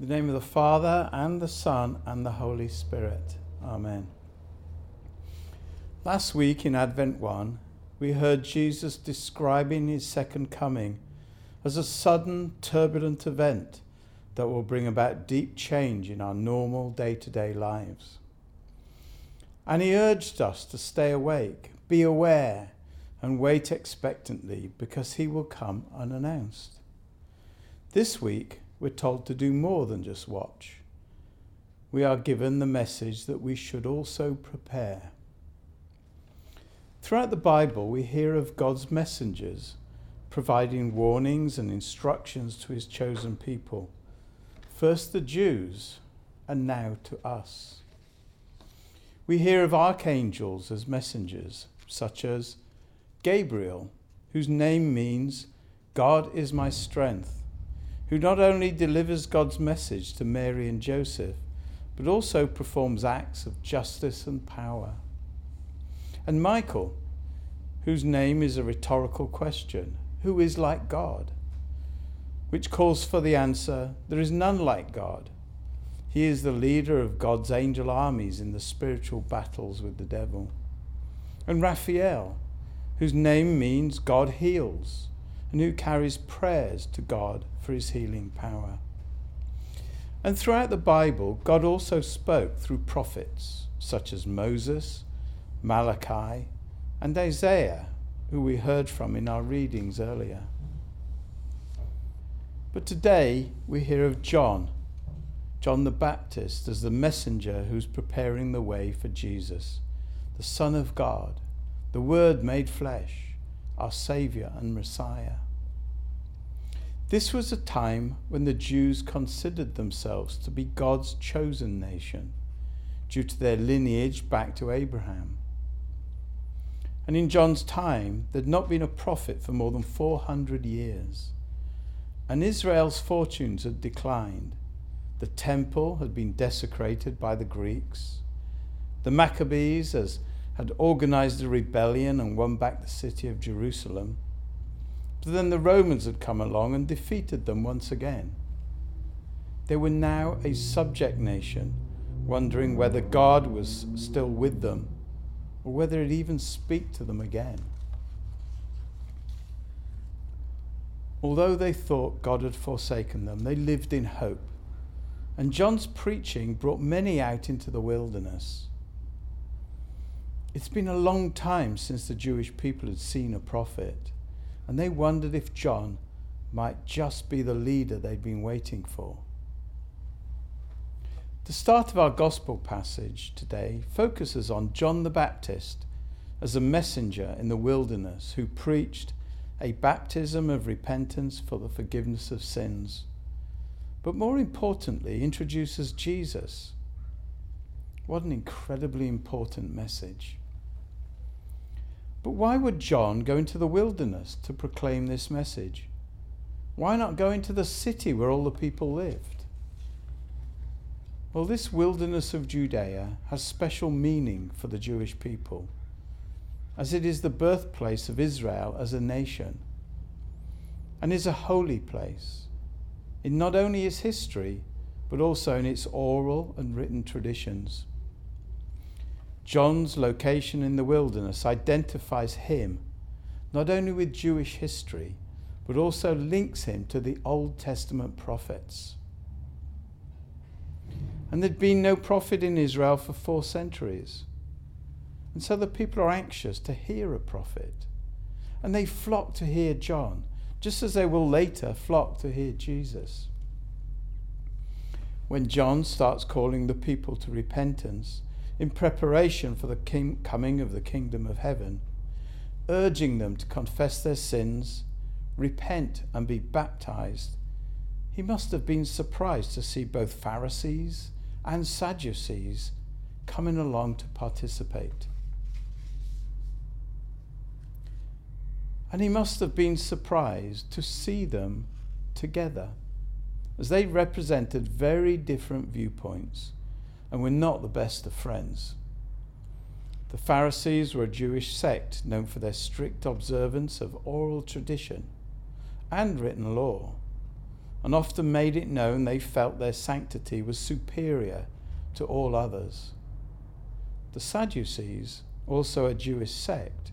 In the name of the Father, and the Son, and the Holy Spirit. Amen. Last week in Advent 1, we heard Jesus describing his second coming as a sudden, turbulent event that will bring about deep change in our normal day to day lives. And he urged us to stay awake, be aware, and wait expectantly because he will come unannounced. This week, we're told to do more than just watch. We are given the message that we should also prepare. Throughout the Bible, we hear of God's messengers providing warnings and instructions to his chosen people, first the Jews, and now to us. We hear of archangels as messengers, such as Gabriel, whose name means God is my strength who not only delivers God's message to Mary and Joseph, but also performs acts of justice and power. And Michael, whose name is a rhetorical question who is like God? Which calls for the answer there is none like God. He is the leader of God's angel armies in the spiritual battles with the devil. And Raphael, whose name means God heals, and who carries prayers to God for his healing power. And throughout the Bible, God also spoke through prophets such as Moses, Malachi, and Isaiah, who we heard from in our readings earlier. But today we hear of John, John the Baptist, as the messenger who's preparing the way for Jesus, the Son of God, the Word made flesh, our Saviour and Messiah. This was a time when the Jews considered themselves to be God's chosen nation due to their lineage back to Abraham. And in John's time, there'd not been a prophet for more than 400 years. And Israel's fortunes had declined. The temple had been desecrated by the Greeks. The Maccabees has, had organized a rebellion and won back the city of Jerusalem. But then the Romans had come along and defeated them once again. They were now a subject nation, wondering whether God was still with them or whether he'd even speak to them again. Although they thought God had forsaken them, they lived in hope. And John's preaching brought many out into the wilderness. It's been a long time since the Jewish people had seen a prophet and they wondered if John might just be the leader they'd been waiting for. The start of our gospel passage today focuses on John the Baptist as a messenger in the wilderness who preached a baptism of repentance for the forgiveness of sins, but more importantly, introduces Jesus. What an incredibly important message. But why would John go into the wilderness to proclaim this message? Why not go into the city where all the people lived? Well, this wilderness of Judea has special meaning for the Jewish people, as it is the birthplace of Israel as a nation, and is a holy place in not only its history, but also in its oral and written traditions. John's location in the wilderness identifies him not only with Jewish history, but also links him to the Old Testament prophets. And there'd been no prophet in Israel for four centuries. And so the people are anxious to hear a prophet. And they flock to hear John, just as they will later flock to hear Jesus. When John starts calling the people to repentance, in preparation for the king, coming of the kingdom of heaven, urging them to confess their sins, repent, and be baptized, he must have been surprised to see both Pharisees and Sadducees coming along to participate. And he must have been surprised to see them together, as they represented very different viewpoints and were not the best of friends. The Pharisees were a Jewish sect known for their strict observance of oral tradition and written law, and often made it known they felt their sanctity was superior to all others. The Sadducees, also a Jewish sect,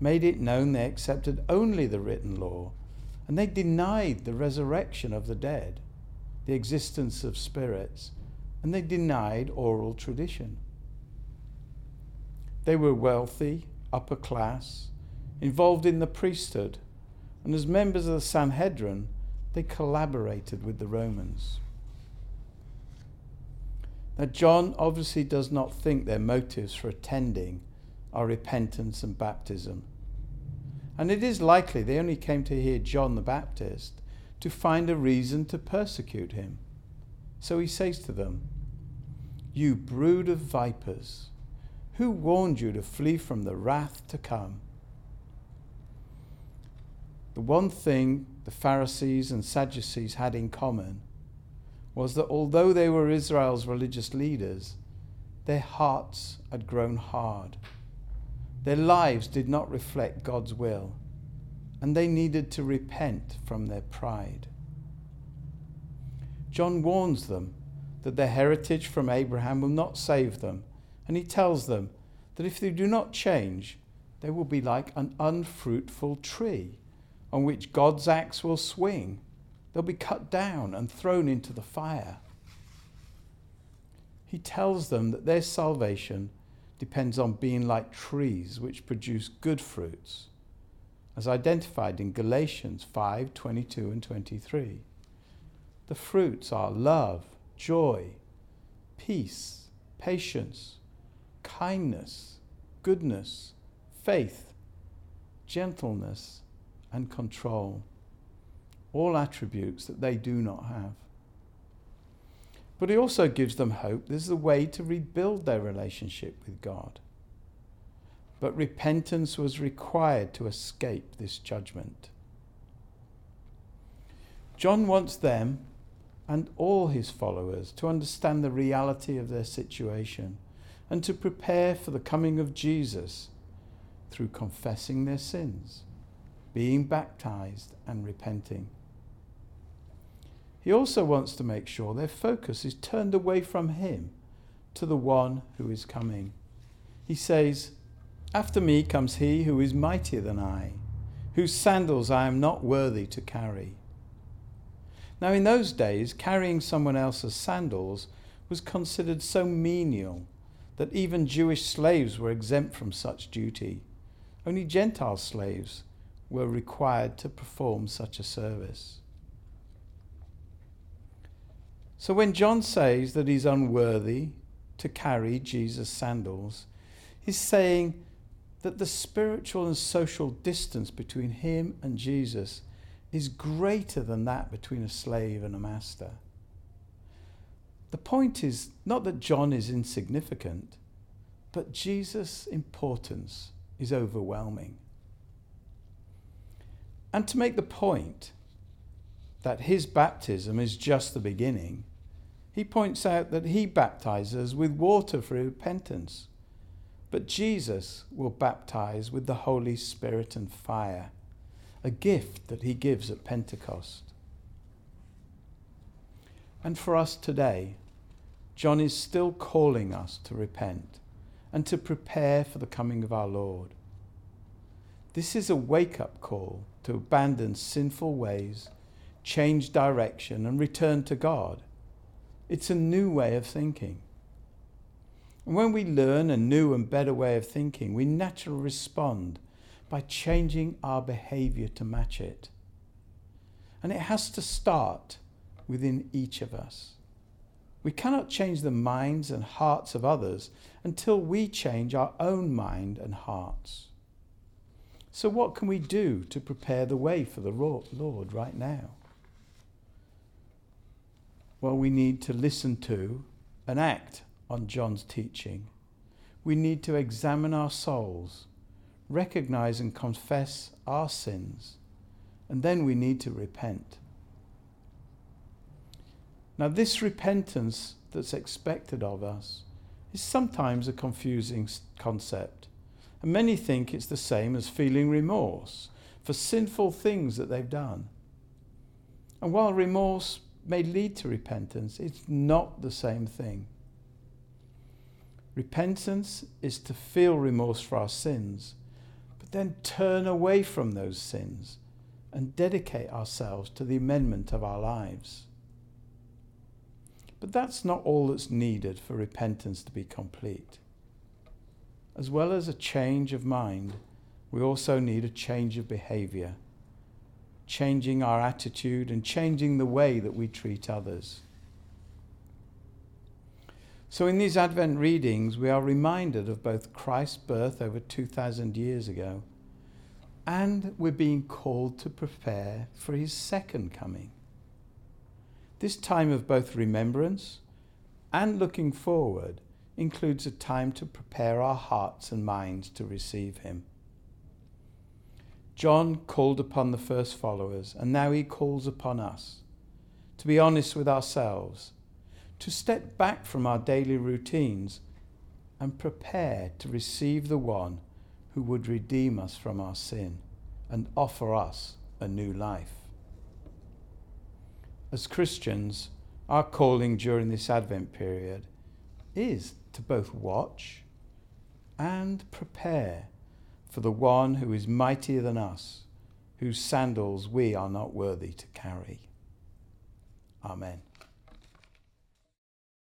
made it known they accepted only the written law, and they denied the resurrection of the dead, the existence of spirits, and they denied oral tradition. They were wealthy, upper class, involved in the priesthood, and as members of the Sanhedrin, they collaborated with the Romans. Now, John obviously does not think their motives for attending are repentance and baptism. And it is likely they only came to hear John the Baptist to find a reason to persecute him. So he says to them, You brood of vipers, who warned you to flee from the wrath to come? The one thing the Pharisees and Sadducees had in common was that although they were Israel's religious leaders, their hearts had grown hard. Their lives did not reflect God's will, and they needed to repent from their pride. John warns them that their heritage from Abraham will not save them, and he tells them that if they do not change, they will be like an unfruitful tree on which God's axe will swing. They'll be cut down and thrown into the fire. He tells them that their salvation depends on being like trees which produce good fruits, as identified in Galatians 5 22 and 23. The fruits are love, joy, peace, patience, kindness, goodness, faith, gentleness, and control. All attributes that they do not have. But he also gives them hope. This is a way to rebuild their relationship with God. But repentance was required to escape this judgment. John wants them and all his followers to understand the reality of their situation and to prepare for the coming of Jesus through confessing their sins being baptized and repenting. He also wants to make sure their focus is turned away from him to the one who is coming. He says, After me comes he who is mightier than I, whose sandals I am not worthy to carry. Now, in those days, carrying someone else's sandals was considered so menial that even Jewish slaves were exempt from such duty. Only Gentile slaves were required to perform such a service. So when John says that he's unworthy to carry Jesus' sandals, he's saying that the spiritual and social distance between him and Jesus is greater than that between a slave and a master. The point is not that John is insignificant, but Jesus' importance is overwhelming. And to make the point that his baptism is just the beginning, he points out that he baptizes with water for repentance, but Jesus will baptize with the Holy Spirit and fire, a gift that he gives at Pentecost. And for us today, John is still calling us to repent and to prepare for the coming of our Lord. This is a wake up call to abandon sinful ways, change direction, and return to God. It's a new way of thinking. And when we learn a new and better way of thinking, we naturally respond by changing our behavior to match it. And it has to start within each of us. We cannot change the minds and hearts of others until we change our own mind and hearts. So, what can we do to prepare the way for the Lord right now? Well, we need to listen to and act on John's teaching. We need to examine our souls, recognize and confess our sins, and then we need to repent. Now, this repentance that's expected of us is sometimes a confusing concept. And many think it's the same as feeling remorse for sinful things that they've done. And while remorse may lead to repentance, it's not the same thing. Repentance is to feel remorse for our sins, then turn away from those sins and dedicate ourselves to the amendment of our lives. But that's not all that's needed for repentance to be complete. As well as a change of mind, we also need a change of behavior, changing our attitude and changing the way that we treat others. So, in these Advent readings, we are reminded of both Christ's birth over 2,000 years ago, and we're being called to prepare for his second coming. This time of both remembrance and looking forward includes a time to prepare our hearts and minds to receive him. John called upon the first followers, and now he calls upon us to be honest with ourselves to step back from our daily routines and prepare to receive the one who would redeem us from our sin and offer us a new life. As Christians, our calling during this Advent period is to both watch and prepare for the one who is mightier than us, whose sandals we are not worthy to carry. Amen.